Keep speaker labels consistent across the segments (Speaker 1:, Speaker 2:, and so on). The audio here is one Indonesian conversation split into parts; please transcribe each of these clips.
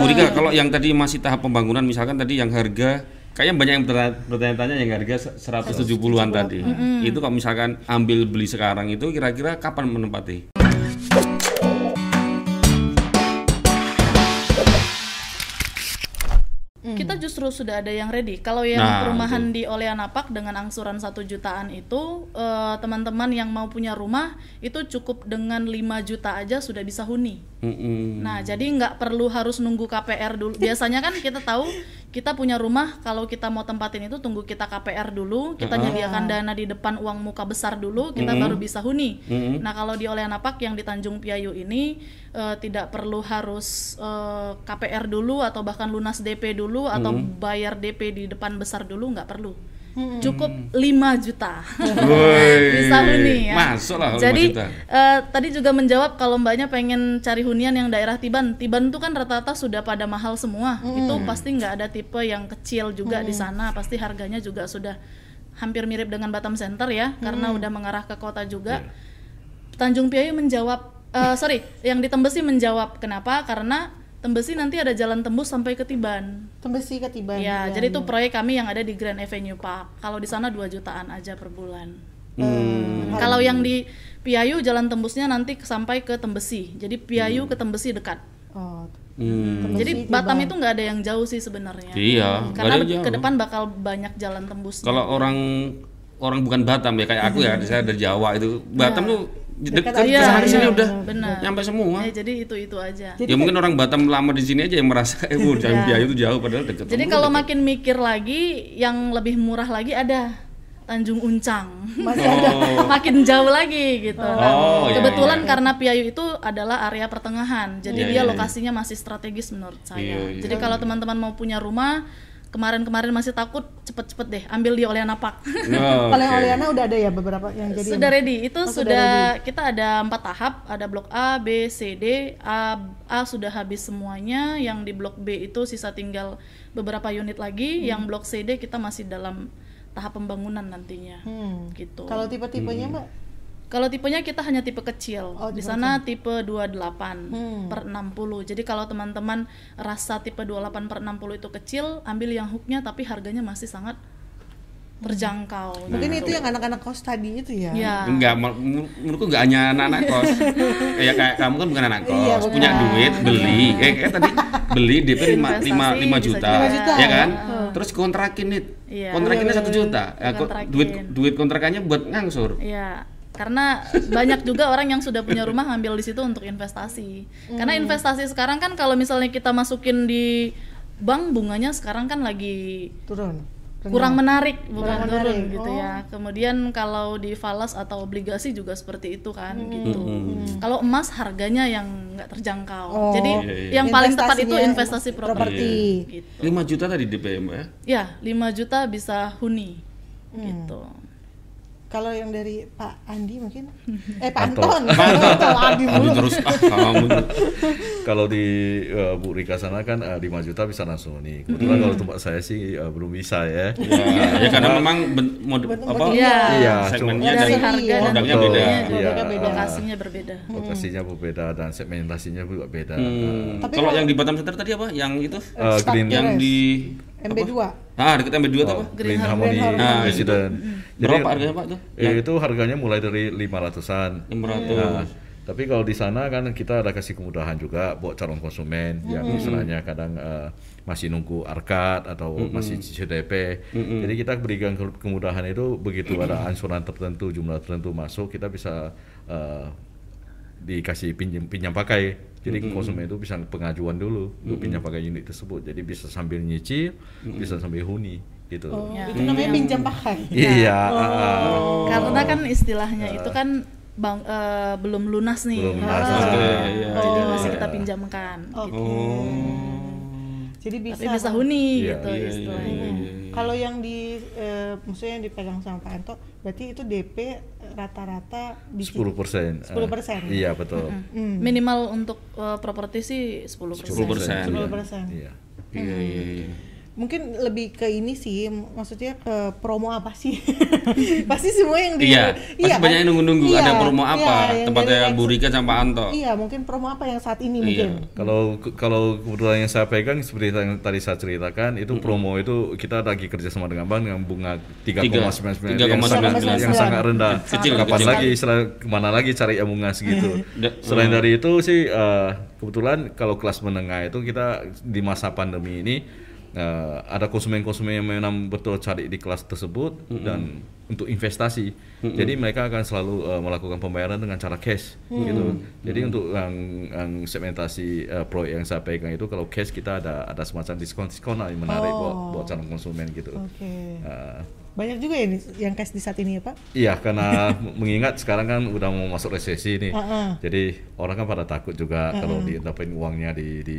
Speaker 1: Bu Rika, kalau yang tadi masih tahap pembangunan misalkan tadi yang harga kayaknya banyak yang bertanya- bertanya-tanya yang harga 170-an tadi. Itu kalau misalkan ambil beli sekarang itu kira-kira kapan menempati?
Speaker 2: Kita justru sudah ada yang ready. Kalau yang
Speaker 1: Nah,
Speaker 2: perumahan di Oleanapak dengan angsuran satu jutaan itu eh, teman-teman yang mau punya rumah itu cukup dengan 5 juta aja sudah bisa huni.
Speaker 1: Mm-mm.
Speaker 2: Nah, jadi nggak perlu harus nunggu KPR dulu. Biasanya kan kita tahu kita punya rumah kalau kita mau tempatin itu tunggu kita KPR dulu, kita nyediakan dana di depan uang muka besar dulu, kita baru bisa huni. Nah, kalau di Oleanapak yang di Tanjung Piayu ini eh, tidak perlu harus eh, KPR dulu atau bahkan lunas DP dulu atau bayar DP di depan besar dulu nggak perlu. Cukup 5 juta.
Speaker 1: Woi,
Speaker 2: bisa huni ya.
Speaker 1: Masuk lah
Speaker 2: Jadi
Speaker 1: 5 juta.
Speaker 2: eh, tadi juga menjawab kalau mbaknya pengen cari hunian yang daerah Tiban. Tiban itu kan rata-rata sudah pada mahal semua. Itu pasti nggak ada tipe yang kecil juga di sana. Pasti harganya juga sudah hampir mirip dengan Batam Center ya, karena udah mengarah ke kota juga. Tanjung Piayu menjawab, eh, sorry, yang di Tembesi menjawab kenapa? Karena Tembesi nanti ada jalan tembus sampai ke Tiban.
Speaker 3: Tembesi ketiban.
Speaker 2: Ya, jadi itu proyek kami yang ada di Grand Avenue Park. Kalau di sana 2 jutaan aja per bulan.
Speaker 1: Hmm.
Speaker 2: Kalau yang di Piayu jalan tembusnya nanti ke- sampai ke Tembesi. Jadi Piayu ke Tembesi dekat.
Speaker 3: Oh.
Speaker 1: Hmm.
Speaker 2: Jadi
Speaker 3: Tiban.
Speaker 2: Batam itu nggak ada yang jauh sih sebenarnya.
Speaker 1: Iya,
Speaker 2: Karena
Speaker 1: ada yang
Speaker 2: ke depan bakal banyak jalan tembus.
Speaker 1: Kalau orang orang bukan Batam ya kayak aku ya, saya dari Jawa itu. Batam tuh dekat
Speaker 3: aja.
Speaker 1: ke sana sini
Speaker 2: Iya,
Speaker 1: udah
Speaker 2: benar.
Speaker 1: nyampe semua.
Speaker 2: Ya, jadi itu itu aja.
Speaker 3: Jadi
Speaker 1: ya mungkin orang Batam lama di sini aja yang merasa eh bu Tanjung Piayu itu jauh padahal dekat.
Speaker 2: Jadi kalau makin mikir lagi, yang lebih murah lagi ada Tanjung Uncang.
Speaker 3: Masih ada.
Speaker 2: makin jauh lagi gitu.
Speaker 1: Oh, iya,
Speaker 2: Kebetulan
Speaker 1: iya.
Speaker 2: karena Piayu itu adalah area pertengahan, jadi
Speaker 1: Iya,
Speaker 2: dia
Speaker 1: iya, iya.
Speaker 2: lokasinya masih strategis menurut saya.
Speaker 1: Iya, iya.
Speaker 2: Jadi kalau teman-teman mau punya rumah, kemarin-kemarin masih takut, cepet-cepet deh ambil di Oleanapak.
Speaker 1: Oh,
Speaker 3: Kalau yang
Speaker 1: oke.
Speaker 3: Oleana udah ada ya beberapa yang jadi.
Speaker 2: sudah ready. Itu
Speaker 3: Oh, sudah
Speaker 2: sudah, kita ada empat tahap, ada blok A, B, C, D. A, A sudah habis semuanya, yang di blok B itu sisa tinggal beberapa unit lagi, yang blok C, D kita masih dalam tahap pembangunan nantinya.
Speaker 3: Hmm.
Speaker 2: Gitu.
Speaker 3: Kalau tipe-tipenya mbak?
Speaker 2: Kalau tipenya kita hanya tipe kecil.
Speaker 3: Oh,
Speaker 2: di
Speaker 3: tipe
Speaker 2: sana tipe 28
Speaker 3: Hmm.
Speaker 2: per 60. Jadi kalau teman-teman rasa tipe 28 per 60 itu kecil, ambil yang hooknya tapi harganya masih sangat terjangkau.
Speaker 3: Mungkin itu yang anak-anak kos tadi itu ya.
Speaker 2: Ya.
Speaker 1: Enggak, menurutku enggak hanya anak-anak kos. Kayak kayak kamu kan bukan anak kos,
Speaker 3: Iya, bukan.
Speaker 1: punya duit, beli. Kayak, kayak tadi beli DP 5
Speaker 2: Investasi
Speaker 1: 5 5
Speaker 2: bisa
Speaker 1: juta,
Speaker 2: juga.
Speaker 3: Lima juta,
Speaker 1: ya kan?
Speaker 3: ya.
Speaker 1: Terus kontrakin nih.
Speaker 2: Iya.
Speaker 1: Kontrakinnya
Speaker 3: Iya,
Speaker 1: satu juta. Ya,
Speaker 2: Kontrakin.
Speaker 1: duit duit kontrakannya buat ngangsur.
Speaker 2: Iya, karena banyak juga orang yang sudah punya rumah ngambil di situ untuk investasi. Karena
Speaker 3: Hmm.
Speaker 2: investasi sekarang kan kalau misalnya kita masukin di bank bunganya sekarang kan lagi
Speaker 3: Turun.
Speaker 2: Kurang menarik bukan
Speaker 3: Kurang
Speaker 2: turun
Speaker 3: menarik,
Speaker 2: gitu
Speaker 3: oh.
Speaker 2: ya. Kemudian kalau di falas atau obligasi juga seperti itu kan
Speaker 3: Hmm.
Speaker 2: gitu. Kalau emas harganya yang nggak terjangkau.
Speaker 3: Oh.
Speaker 2: Jadi
Speaker 1: Iya, iya.
Speaker 2: yang paling tepat itu investasi properti.
Speaker 3: properti.
Speaker 2: Gitu.
Speaker 1: 5 juta tadi DP Mbak ya.
Speaker 2: Ya, 5 juta bisa huni.
Speaker 3: Hmm.
Speaker 2: Gitu.
Speaker 3: Kalau yang dari Pak Andi mungkin? Eh Pak
Speaker 4: Anton.
Speaker 3: Anton. Anton. Andi mulu.
Speaker 1: terus ah
Speaker 4: Kalau di eh, Bu Rika sana kan eh, 5 juta bisa langsung nih. Kebetulan kalau tempat saya sih eh, belum bisa ya.
Speaker 1: ya, ya karena memang
Speaker 3: Bentuk
Speaker 1: apa
Speaker 2: Iya.
Speaker 4: Iya,
Speaker 1: segmennya
Speaker 2: Dari
Speaker 1: dan
Speaker 2: harga dan
Speaker 1: produknya
Speaker 4: Betul,
Speaker 1: beda.
Speaker 4: iya.
Speaker 3: Beda.
Speaker 2: Lokasinya berbeda.
Speaker 4: Lokasinya berbeda dan segmentasinya juga beda.
Speaker 1: Hmm.
Speaker 3: Tapi
Speaker 1: Kalau yang di Batam Center tadi apa? Yang itu?
Speaker 4: Eh, Green
Speaker 1: yang di
Speaker 3: MB2.
Speaker 1: Ah, dekat MB2 itu apa?
Speaker 4: oh, Green Harmony
Speaker 3: Green
Speaker 1: Harmony.
Speaker 4: Resident.
Speaker 1: Berapa harganya, Pak, tuh?
Speaker 4: eh, itu harganya mulai dari 500-an.
Speaker 1: 500.
Speaker 4: Nah, tapi kalau di sana kan kita ada kasih kemudahan juga buat calon konsumen yang misalnya kadang eh, masih nunggu arkad atau masih CDP. Jadi kita berikan ke- kemudahan itu begitu ada ansuran tertentu, jumlah tertentu masuk, kita bisa eh, dikasih pinjam pinjam pakai. Jadi konsumen itu bisa pengajuan dulu untuk pinjam pakai unit tersebut. Jadi bisa sambil nyicil, bisa sambil huni gitu.
Speaker 3: Oh,
Speaker 2: Ya.
Speaker 3: itu namanya pinjam pakai.
Speaker 4: Iya. ah.
Speaker 2: Karena kan istilahnya itu kan bang eh, belum lunas nih.
Speaker 4: Belum lunas.
Speaker 2: Ah,
Speaker 1: iya,
Speaker 2: Jadi
Speaker 3: iya.
Speaker 2: masih kita pinjamkan.
Speaker 3: Oke.
Speaker 1: Oh.
Speaker 3: Jadi bisa.
Speaker 2: Tapi bisa huni
Speaker 4: Iya,
Speaker 2: gitu
Speaker 1: iya, iya,
Speaker 2: istilahnya.
Speaker 1: iya, iya.
Speaker 3: Kalau yang di eh, maksudnya yang dipegang sama Pak Anto, berarti itu DP rata-rata di
Speaker 4: 10 persen.
Speaker 3: 10%.
Speaker 4: Iya betul.
Speaker 3: Hmm.
Speaker 2: Minimal untuk eh, properti sih 10%.
Speaker 1: 10%.
Speaker 3: 10%.
Speaker 4: Iya.
Speaker 1: Iya, iya, iya.
Speaker 3: Mungkin lebih ke ini sih, maksudnya ke promo apa sih? pasti semua yang di
Speaker 1: Iya, pasti
Speaker 3: kan?
Speaker 1: banyak yang nunggu-nunggu
Speaker 3: Iya,
Speaker 1: ada promo
Speaker 3: iya,
Speaker 1: apa
Speaker 3: yang
Speaker 1: tempatnya Bu Rika sama Anto.
Speaker 3: Iya, mungkin promo apa yang saat ini
Speaker 1: Iya.
Speaker 3: mungkin.
Speaker 4: Kalau kalau kebetulan yang saya pegang seperti yang tadi saya ceritakan itu promo itu kita lagi kerjasama dengan bank dengan bunga 3,99 yang sangat
Speaker 1: 3,99.
Speaker 4: yang sangat rendah.
Speaker 1: Kecil,
Speaker 4: Kapan
Speaker 1: kecil.
Speaker 4: lagi setelah ke mana lagi cari yang bunga segitu.
Speaker 1: Da-
Speaker 4: Selain dari itu sih eh, kebetulan kalau kelas menengah itu kita di masa pandemi ini eh, ada konsumen-konsumen yang memang betul cari di kelas tersebut dan untuk investasi. Jadi mereka akan selalu eh, melakukan pembayaran dengan cara cash gitu. Jadi untuk yang, yang segmentasi eh, proyek yang saya pegang itu kalau cash kita ada ada semacam diskon-diskon yang menarik buat
Speaker 3: Oh.
Speaker 4: buat calon konsumen gitu.
Speaker 3: Oke.
Speaker 4: Eh,
Speaker 3: Banyak juga ya nih yang cash di saat ini ya, Pak?
Speaker 4: Iya, karena mengingat sekarang kan udah mau masuk resesi nih.
Speaker 3: Heeh.
Speaker 4: Jadi orang kan pada takut juga kalau didapetin uangnya di di,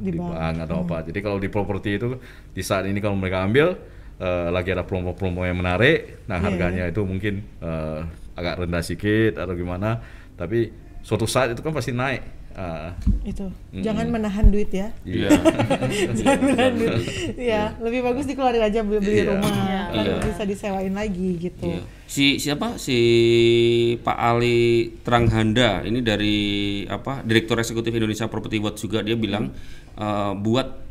Speaker 3: Di
Speaker 4: di
Speaker 3: bank.
Speaker 4: bank atau apa. Jadi kalau di properti itu di saat ini kalau mereka ambil eh, lagi ada promo-promo yang menarik, nah
Speaker 3: Iya,
Speaker 4: harganya itu mungkin eh, agak rendah sedikit atau gimana. Tapi suatu saat itu kan pasti naik. Ah,
Speaker 3: Itu. Jangan menahan duit ya.
Speaker 1: Iya.
Speaker 3: Jangan menahan duit. Iya, lebih bagus dikeluarin aja beli, beli
Speaker 4: Iya.
Speaker 3: rumah.
Speaker 2: Iya.
Speaker 3: Kan
Speaker 1: Iya.
Speaker 3: bisa disewain lagi gitu.
Speaker 1: Iya. Si siapa? Si Pak Ali Tranghanda ini dari apa? Direktur Eksekutif Indonesia Property Watch juga dia bilang eh, buat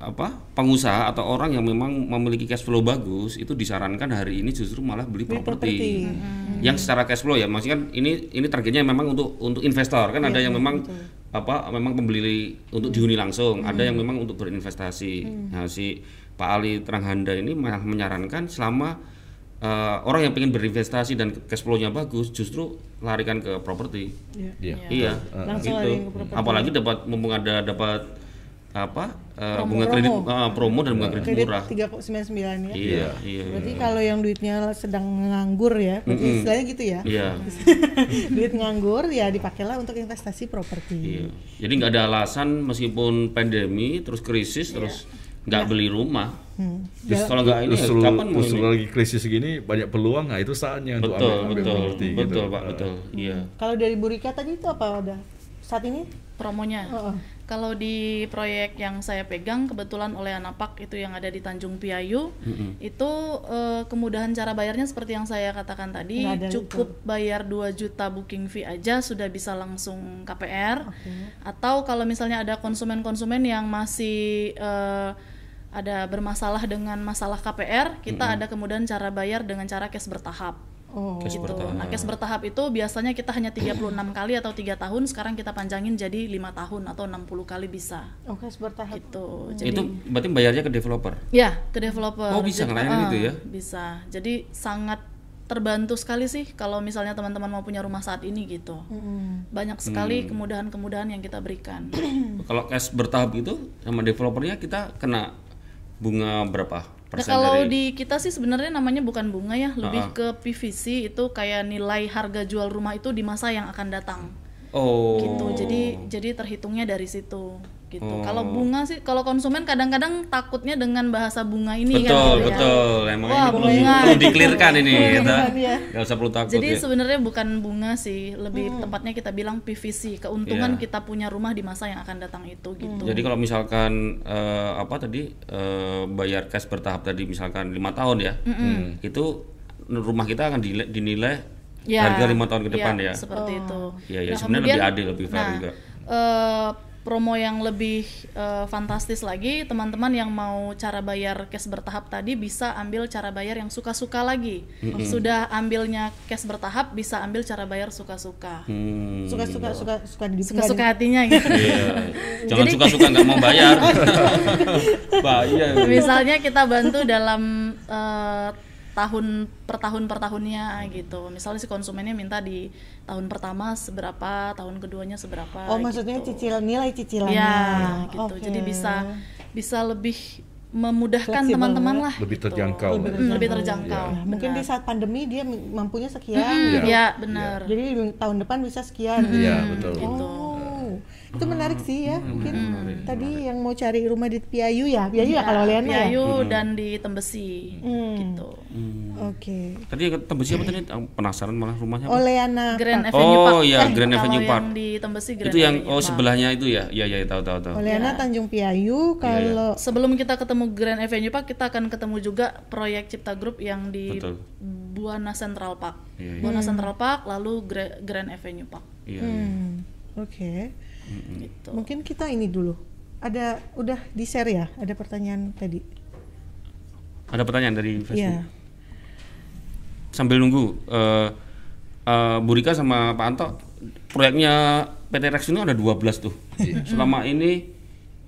Speaker 1: apa pengusaha atau orang yang memang memiliki cash flow bagus itu disarankan hari ini justru malah beli
Speaker 3: Beli
Speaker 1: properti
Speaker 3: properti.
Speaker 1: yang secara cash flow ya maksudnya kan ini ini targetnya memang untuk untuk investor kan ada
Speaker 3: Iya,
Speaker 1: yang memang
Speaker 3: betul.
Speaker 1: apa memang pembeli untuk dihuni langsung ada yang memang untuk berinvestasi nah si Pak Ali Tranghanda ini malah menyarankan selama eh, orang yang ingin berinvestasi dan cash flow-nya bagus justru larikan ke properti
Speaker 3: Iya.
Speaker 4: Iya.
Speaker 1: iya
Speaker 3: Langsung
Speaker 1: gitu. apalagi dapat mumpung ada dapat apa eh,
Speaker 3: Promo.
Speaker 1: bunga kredit
Speaker 3: Promo.
Speaker 1: eh, promo dan bunga kredit
Speaker 3: Kredit
Speaker 1: murah
Speaker 3: 3,99 ya.
Speaker 1: iya iya
Speaker 3: Berarti kalau yang duitnya sedang nganggur ya, berarti istilahnya gitu ya.
Speaker 1: iya
Speaker 3: Duit nganggur ya dipakailah untuk investasi properti.
Speaker 1: Iya. Jadi nggak ada alasan meskipun pandemi terus krisis terus nggak beli rumah.
Speaker 3: Hmm.
Speaker 1: Terus kalau nggak ini
Speaker 4: Justru,
Speaker 1: kapan mau
Speaker 4: justru
Speaker 1: ini?
Speaker 4: lagi krisis gini banyak peluang, nah itu saatnya untuk
Speaker 1: Betul,
Speaker 4: ambil, ambil
Speaker 1: betul,
Speaker 4: properti gitu.
Speaker 1: betul Pak, betul. Iya.
Speaker 3: Kalau dari Bu Rika tadi itu apa ada? Saat ini?
Speaker 2: promonya.
Speaker 3: Heeh.
Speaker 2: Kalau di proyek yang saya pegang kebetulan oleh Anapak itu yang ada di Tanjung Piayu, itu eh, kemudahan cara bayarnya seperti yang saya katakan tadi, cukup bayar 2 juta booking fee aja sudah bisa langsung KPR.
Speaker 3: Oke.
Speaker 2: Atau kalau misalnya ada konsumen-konsumen yang masih eh, ada bermasalah dengan masalah KPR, kita ada kemudahan cara bayar dengan cara cash bertahap.
Speaker 3: Oh.
Speaker 1: Cash
Speaker 2: gitu.
Speaker 1: bertahap.
Speaker 2: Nah, cash bertahap itu biasanya kita hanya 36 kali atau tiga tahun, sekarang kita panjangin jadi lima tahun atau 60 kali bisa.
Speaker 3: Oke, bertahap.
Speaker 2: Gitu. Jadi
Speaker 1: Itu berarti bayarnya ke developer.
Speaker 2: ya ke developer.
Speaker 1: Oh, bisa
Speaker 2: Jadi,
Speaker 1: ngelayanin
Speaker 2: ah,
Speaker 1: itu ya?
Speaker 2: Bisa. Jadi sangat terbantu sekali sih kalau misalnya teman-teman mau punya rumah saat ini gitu.
Speaker 3: Mm-mm.
Speaker 2: Banyak sekali kemudahan-kemudahan yang kita berikan.
Speaker 1: Kalau cash bertahap itu sama developernya kita kena bunga berapa
Speaker 2: Nah, kalau
Speaker 1: dari
Speaker 2: di kita sih sebenarnya namanya bukan bunga ya, lebih ke PVC itu kayak nilai harga jual rumah itu di masa yang akan datang.
Speaker 1: Oh.
Speaker 2: gitu jadi jadi terhitungnya dari situ gitu
Speaker 1: Oh.
Speaker 2: kalau bunga sih kalau konsumen kadang-kadang takutnya dengan bahasa bunga ini
Speaker 1: betul,
Speaker 2: kan gitu ya.
Speaker 1: betul. Emang
Speaker 2: Wah,
Speaker 1: ini perlu,
Speaker 2: bunga.
Speaker 1: perlu diklirkan ini kita. Nggak usah perlu takut
Speaker 2: jadi
Speaker 1: ya.
Speaker 2: sebenarnya bukan bunga sih lebih tepatnya kita bilang PVC keuntungan
Speaker 1: Iya.
Speaker 2: kita punya rumah di masa yang akan datang itu gitu
Speaker 1: Jadi kalau misalkan eh, apa tadi eh, bayar cash bertahap tadi misalkan lima tahun ya, itu rumah kita akan dile- dinilai
Speaker 2: Ya,
Speaker 1: harga lima tahun ke depan ya.
Speaker 2: seperti itu
Speaker 1: Iya, iya,
Speaker 2: Nah,
Speaker 1: sebenarnya
Speaker 2: kemudian-
Speaker 1: lebih adil, lebih fair
Speaker 2: nah,
Speaker 1: juga.
Speaker 2: eh, promo yang lebih eh, fantastis lagi teman-teman yang mau cara bayar cash bertahap tadi bisa ambil cara bayar yang suka-suka lagi sudah ambilnya cash bertahap bisa ambil cara bayar suka-suka
Speaker 1: Hmm.
Speaker 3: Suka-suka suka suka di
Speaker 2: suka-suka hatinya gitu
Speaker 1: Iya. Jangan suka-suka nggak mau bayar. Bayar.
Speaker 2: misalnya kita bantu dalam eh, tahun per tahun per tahunnya gitu misalnya si konsumennya minta di tahun pertama seberapa tahun keduanya seberapa
Speaker 3: Oh, maksudnya
Speaker 2: gitu.
Speaker 3: cicilan nilai cicilannya.
Speaker 2: ya gitu
Speaker 3: Oke.
Speaker 2: jadi bisa bisa lebih memudahkan teman-teman
Speaker 3: ya.
Speaker 2: lah
Speaker 4: Lebih
Speaker 2: gitu.
Speaker 4: terjangkau.
Speaker 3: Lebih
Speaker 2: Hmm, lebih terjangkau
Speaker 3: Nah, mungkin di saat pandemi dia mampunya sekian.
Speaker 2: Hmm,
Speaker 4: Iya.
Speaker 2: ya benar
Speaker 3: Jadi tahun depan bisa sekian.
Speaker 4: Iya, betul.
Speaker 2: gitu.
Speaker 3: Oh. Itu menarik sih ya. Mungkin tadi yang mau cari rumah di Piayu ya, Piayu ya kalau Leana ya.
Speaker 2: Piayu dan di Tembesi
Speaker 3: Hmm.
Speaker 2: gitu.
Speaker 3: Oke.
Speaker 1: Tadi yang tembesi apa tadi? Penasaran malah rumahnya. apa?
Speaker 3: Oleana
Speaker 2: Grand
Speaker 3: Park.
Speaker 2: Avenue
Speaker 1: Oh,
Speaker 2: Park.
Speaker 1: iya,
Speaker 2: Eh,
Speaker 1: Grand
Speaker 2: kalau
Speaker 1: Avenue
Speaker 2: yang
Speaker 1: Park.
Speaker 2: di Tembesi Grand
Speaker 1: itu yang
Speaker 2: Avenue
Speaker 1: oh
Speaker 2: Park.
Speaker 1: sebelahnya itu ya? Iya iya tahu tahu tahu.
Speaker 3: Oleana Tanjung Piayu kalau
Speaker 2: Sebelum kita ketemu Grand Avenue Park, kita akan ketemu juga proyek Cipta Group yang di
Speaker 1: Betul.
Speaker 2: Buana Central Park.
Speaker 1: Iya, iya.
Speaker 2: Buana Central Park, lalu Gra- Grand Avenue Park.
Speaker 1: Iya. iya.
Speaker 3: Hmm, oke.
Speaker 2: Gitu.
Speaker 3: Mungkin kita ini dulu. Ada udah di share ya? Ada pertanyaan tadi.
Speaker 1: Ada pertanyaan dari Facebook.
Speaker 3: Iya.
Speaker 1: Sambil nunggu eh eh, Bu Rika sama Pak Anto proyeknya PT Rex ini ada 12 tuh. Selama ini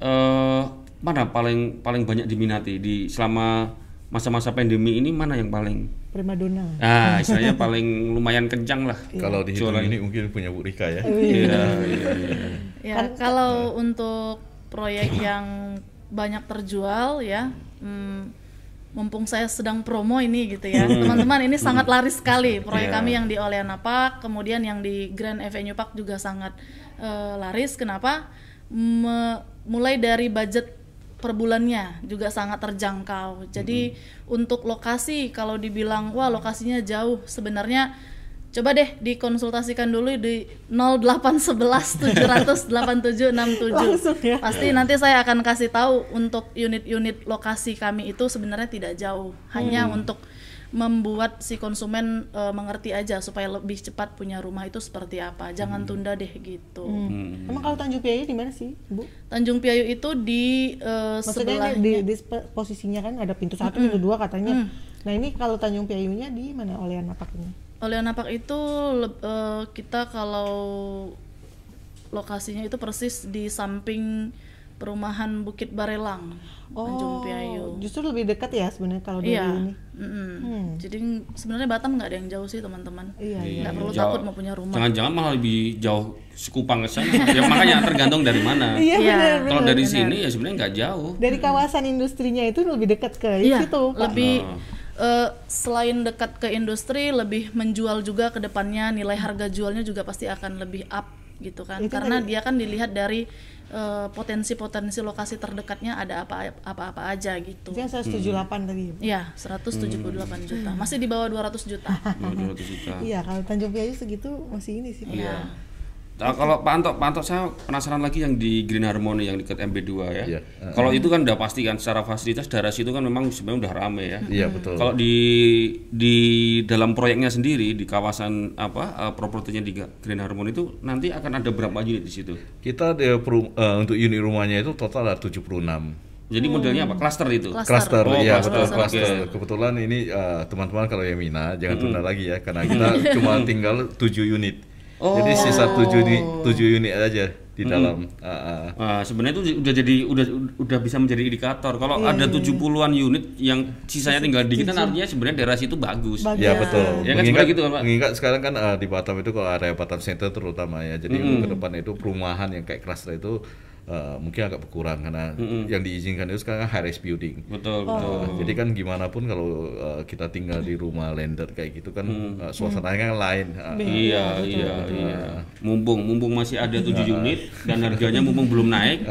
Speaker 1: eh mana paling paling banyak diminati di selama masa-masa pandemi ini mana yang paling
Speaker 3: Primadona.
Speaker 1: ah istilahnya paling lumayan kencang lah.
Speaker 4: Kalau dihitung
Speaker 1: Jualan.
Speaker 4: ini mungkin punya Bu Rika ya.
Speaker 1: Iya, iya, iya.
Speaker 2: Ya, kalau untuk proyek yang banyak terjual ya, hmm, mumpung saya sedang promo ini gitu ya, teman-teman ini sangat laris sekali proyek
Speaker 1: Iya.
Speaker 2: kami yang di Oleana Park, kemudian yang di Grand Avenue Park juga sangat eh, laris. Kenapa? Me- mulai dari budget per bulannya juga sangat terjangkau. Jadi untuk lokasi kalau dibilang wah lokasinya jauh, sebenarnya coba deh dikonsultasikan dulu di 0811 700 8767.
Speaker 3: Langsung ya.
Speaker 2: Pasti nanti saya akan kasih tahu untuk unit-unit lokasi kami itu sebenarnya tidak jauh, hanya untuk membuat si konsumen eh, mengerti aja supaya lebih cepat punya rumah itu seperti apa. Jangan tunda deh gitu.
Speaker 3: Hmm. Emang kalau Tanjung Piayu di mana sih, Bu?
Speaker 2: Tanjung Piayu itu di eh,
Speaker 3: Maksudnya
Speaker 2: sebelahnya
Speaker 3: ini di, di posisinya kan ada pintu satu, pintu dua katanya. Nah ini kalau Tanjung Piayunya di mana Oleana Park ini?
Speaker 2: Oleana Park itu eh, kita kalau lokasinya itu persis di samping perumahan Bukit Barelang, Tanjung Piayu.
Speaker 3: justru lebih dekat ya sebenarnya kalau dari
Speaker 2: Iya.
Speaker 3: ini.
Speaker 2: mm-mm.
Speaker 3: Hmm.
Speaker 2: Jadi sebenarnya Batam nggak ada yang jauh sih teman-teman.
Speaker 3: Iya, iya.
Speaker 2: Nggak perlu
Speaker 1: Jauh.
Speaker 2: takut mau punya rumah.
Speaker 1: Jangan-jangan malah lebih jauh sekupang ke sana. ya makanya tergantung dari mana.
Speaker 3: Iya
Speaker 2: Iya.
Speaker 3: benar.
Speaker 1: Kalau dari
Speaker 3: benar.
Speaker 1: sini ya sebenarnya nggak jauh.
Speaker 3: dari kawasan industrinya itu lebih dekat ke
Speaker 2: Iya,
Speaker 3: situ. Pak.
Speaker 2: lebih
Speaker 1: Oh.
Speaker 2: eh, selain dekat ke industri, lebih menjual juga ke depannya nilai harga jualnya juga pasti akan lebih up gitu kan.
Speaker 3: Itu
Speaker 2: Karena
Speaker 3: tadi-
Speaker 2: dia kan dilihat dari eh, potensi-potensi lokasi terdekatnya ada apa apa-apa aja gitu.
Speaker 3: Itu yang 178 tadi. ya, Bu?
Speaker 2: Iya, 178 juta. Masih di bawah 200 juta.
Speaker 1: Oh, 200 juta.
Speaker 3: Iya, kalau Tanjung Piayu segitu masih ini sih.
Speaker 1: Iya. Nah, kalau Pak Anto, Pak Anto saya penasaran lagi yang di Green Harmony yang dekat MB2 ya.
Speaker 4: Iya.
Speaker 1: Kalau itu kan udah pasti kan secara fasilitas daerah situ kan memang sebenarnya udah rame ya.
Speaker 4: Iya betul.
Speaker 1: Kalau di di dalam proyeknya sendiri di kawasan apa eh, propertinya di Green Harmony itu nanti akan ada berapa unit di situ?
Speaker 4: Kita di perum- eh, untuk unit rumahnya itu total ada 76.
Speaker 1: Jadi modelnya apa? Cluster itu.
Speaker 2: Cluster.
Speaker 4: Cluster,
Speaker 1: Oh,
Speaker 4: iya
Speaker 1: cluster,
Speaker 4: betul cluster.
Speaker 1: oke.
Speaker 4: Kebetulan ini eh, teman-teman kalau yang Mina jangan tunda lagi ya karena kita cuma tinggal 7 unit. Jadi sisa 7 unit 7 unit aja di dalam. Ah, ah.
Speaker 1: Nah, sebenarnya itu udah jadi udah udah bisa menjadi indikator. Kalau ada 70-an unit yang sisanya tinggal dikit kan artinya sebenarnya daerah situ bagus.
Speaker 3: Bagus.
Speaker 4: Ya betul.
Speaker 1: Ya kan
Speaker 4: mengingat,
Speaker 1: gitu kan, Pak?
Speaker 4: mengingat sekarang kan eh, di Batam itu kalau area Batam Center terutama ya. Jadi untuk ke depan itu perumahan yang kayak cluster itu eh, mungkin agak berkurang karena yang diizinkan itu sekarang high rise building.
Speaker 1: Betul, betul.
Speaker 4: Uh, Jadi kan gimana pun kalau uh, kita tinggal di rumah landed kayak gitu kan uh, suasananya kan lain. Uh,
Speaker 1: Iya, iya, iya. Mumpung mumpung masih ada 7 unit dan harganya mumpung belum naik,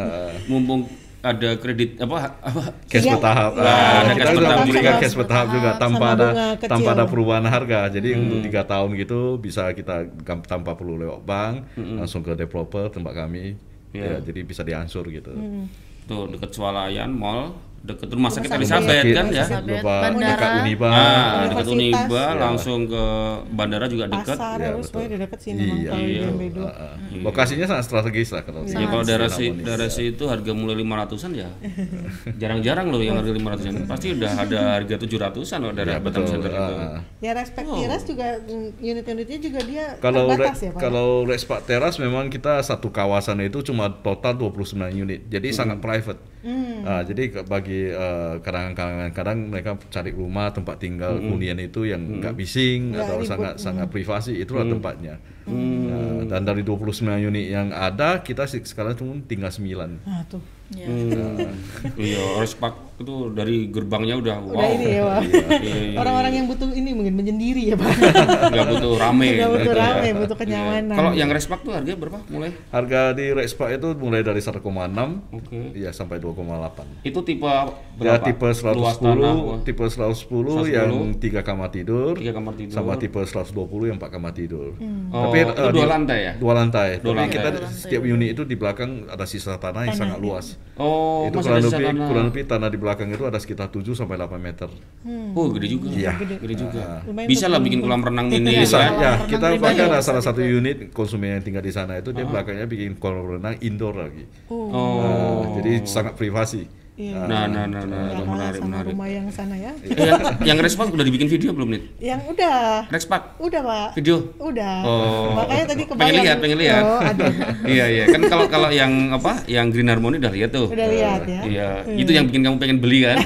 Speaker 1: mumpung ada kredit apa apa
Speaker 4: cash
Speaker 3: Iya.
Speaker 4: bertahap.
Speaker 1: Iya,
Speaker 4: Ah,
Speaker 1: ada
Speaker 4: kita
Speaker 1: bertahap
Speaker 4: memberikan
Speaker 3: juga.
Speaker 4: cash bertahap juga tanpa ada
Speaker 3: kecil.
Speaker 4: tanpa ada perubahan harga. Jadi untuk tiga tahun gitu bisa kita tanpa perlu lewat bank langsung ke developer tempat kami. Ya, jadi bisa diansur gitu.
Speaker 1: tuh dekat Swalayan Mall, dekat rumah sakit
Speaker 3: sakit.
Speaker 1: Elizabeth kan ya.
Speaker 2: Bandara.
Speaker 4: dekat Uniba.
Speaker 1: Ah,
Speaker 3: Universitas.
Speaker 1: dekat Uniba
Speaker 4: Ya.
Speaker 1: langsung ke bandara juga dekat.
Speaker 4: Iya,
Speaker 3: ya,
Speaker 4: betul.
Speaker 3: dekat sini
Speaker 4: Iya,
Speaker 1: iya.
Speaker 3: MB2.
Speaker 4: Uh, uh. Lokasinya sangat strategis lah kalau
Speaker 1: Ya kalau daerah si daerah si itu harga mulai 500-an ya. Jarang-jarang loh yang harga 500-an. Pasti udah ada harga 700-an loh daerah
Speaker 4: Ya,
Speaker 1: Batam
Speaker 4: betul.
Speaker 1: Center itu.
Speaker 3: Ya respect Tiras juga mm, unit-unitnya juga dia
Speaker 4: Kalau
Speaker 3: terbatas
Speaker 4: re-
Speaker 3: ya Pak.
Speaker 4: kalau Respak Teras memang kita satu kawasan itu cuma total 29 unit. Jadi sangat private. Ah, jadi ke- bagi eh, kadang-kadang mereka cari rumah tempat tinggal hunian itu yang nggak bising
Speaker 3: Nggak
Speaker 4: atau
Speaker 3: ribut.
Speaker 4: sangat sangat privasi itulah tempatnya. Nah, dan dari 29 unit yang ada kita sekarang cuma tinggal 9.
Speaker 3: Nah tuh.
Speaker 2: Iya.
Speaker 1: Hmm. iya, Respak itu dari gerbangnya udah wow.
Speaker 3: Udah ini ya, Pak.
Speaker 1: Iya, iya, iya.
Speaker 3: Orang-orang yang butuh ini mungkin menyendiri ya, Pak.
Speaker 1: nggak butuh rame.
Speaker 3: Nggak butuh
Speaker 1: gitu ya.
Speaker 3: rame, butuh kenyamanan.
Speaker 1: Iya. Kalau yang Respak tuh harganya berapa mulai?
Speaker 4: Harga di Rexpark itu mulai dari 1,6
Speaker 1: Oke.
Speaker 4: ya sampai 2,8.
Speaker 1: Itu tipe
Speaker 4: Ya
Speaker 1: berapa?
Speaker 4: tipe
Speaker 1: Luas tanah,
Speaker 4: 110, tipe 110 yang 3 kamar tidur,
Speaker 1: tiga kamar tidur.
Speaker 4: sama tipe 120 yang 4 kamar tidur.
Speaker 1: Oh,
Speaker 4: Tapi
Speaker 1: itu
Speaker 4: eh,
Speaker 1: dua lantai ya?
Speaker 4: Dua lantai.
Speaker 1: Dua
Speaker 4: Tapi
Speaker 1: lantai.
Speaker 4: kita
Speaker 2: Dua lantai.
Speaker 4: setiap unit itu di belakang ada sisa tanah yang sangat luas.
Speaker 1: Oh,
Speaker 4: itu kurang lebih
Speaker 1: tanah.
Speaker 4: kurang lebih tanah di belakang itu ada sekitar 7 sampai 8 meter.
Speaker 1: Oh, gede juga.
Speaker 4: Iya.
Speaker 1: Gede juga.
Speaker 3: Lumayan
Speaker 1: Bisa lah bikin kolam renang mini
Speaker 3: Iya,
Speaker 4: Bisa
Speaker 1: ya.
Speaker 4: ya, kita bahkan ada salah satu unit konsumen yang tinggal di sana itu dia belakangnya bikin kolam renang indoor lagi.
Speaker 1: Oh.
Speaker 4: Nah, jadi sangat privasi.
Speaker 3: Iya.
Speaker 1: Nah, nah, nah, nah,
Speaker 3: kalah
Speaker 1: menarik,
Speaker 3: sama
Speaker 1: menarik.
Speaker 3: rumah yang sana ya.
Speaker 1: Eh, yang, yang Respak udah dibikin video belum nih?
Speaker 3: Yang udah,
Speaker 1: Respak
Speaker 3: udah Pak.
Speaker 1: video.
Speaker 3: Udah.
Speaker 1: Oh.
Speaker 3: Makanya tadi kebayang.
Speaker 1: Pengen lihat, pengen lihat.
Speaker 3: Oh, ada.
Speaker 1: iya iya kan kalau kalau yang apa yang Green Harmony udah lihat tuh.
Speaker 3: Udah lihat ya.
Speaker 1: Iya, itu yang bikin kamu pengen beli kan?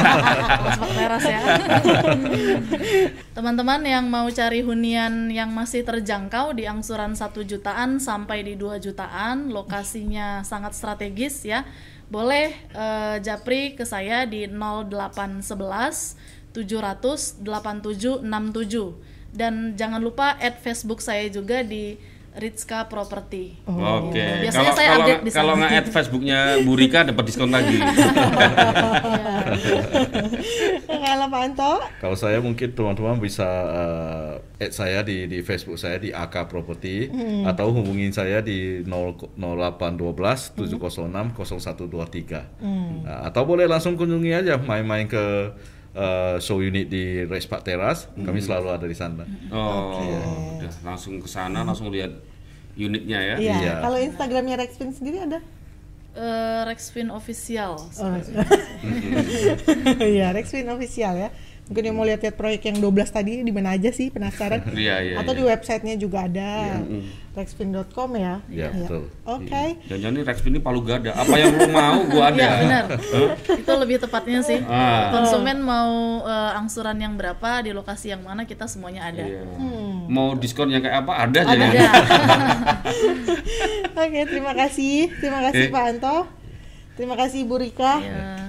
Speaker 2: Respak teras ya. Teman-teman yang mau cari hunian yang masih terjangkau di angsuran 1 jutaan sampai di 2 jutaan, lokasinya sangat strategis ya. Boleh eh, japri ke saya di 0811 700 8767 dan jangan lupa add Facebook saya juga di Ritska Property.
Speaker 1: Oke.
Speaker 2: Biasanya
Speaker 1: Kalau
Speaker 2: saya
Speaker 1: kalau
Speaker 2: update di
Speaker 1: kalau
Speaker 2: sana.
Speaker 1: nge-add Facebooknya Bu Rika dapat diskon lagi.
Speaker 3: Kalau Pak Anto,
Speaker 4: Kalau saya mungkin teman-teman bisa uh, add saya di di Facebook saya di AK Property atau hubungin saya di 0 0812 706 0123. Nah, atau boleh langsung kunjungi aja main-main ke uh, show unit di Respak Teras. Kami selalu ada di sana.
Speaker 1: Oh, udah langsung ke sana langsung lihat unitnya ya.
Speaker 3: iya.
Speaker 4: Iya.
Speaker 3: Kalau Instagramnya Rexpin sendiri ada?
Speaker 2: Eh, Rexpin official.
Speaker 3: Oh. Iya, Rexpin official ya. Mungkin yang mau lihat-lihat proyek yang 12 tadi di mana aja sih penasaran?
Speaker 1: Iya, iya,
Speaker 3: Atau
Speaker 1: iya.
Speaker 3: di websitenya juga ada. Rexpin.com ya.
Speaker 4: Iya, betul.
Speaker 3: Oke.
Speaker 1: Jangan-jangan ini Rex ini palu gada. Apa yang lu mau gua ada.
Speaker 2: Iya benar. Itu lebih tepatnya sih.
Speaker 1: Ah.
Speaker 2: Konsumen mau eh, angsuran yang berapa di lokasi yang mana kita semuanya ada.
Speaker 1: Iya. Mau diskon yang kayak apa ada aja.
Speaker 2: Ada.
Speaker 1: ya.
Speaker 3: Oke, terima kasih. Terima kasih
Speaker 1: Eh.
Speaker 3: Pak Anto. Terima kasih Bu Rika.
Speaker 2: Ya.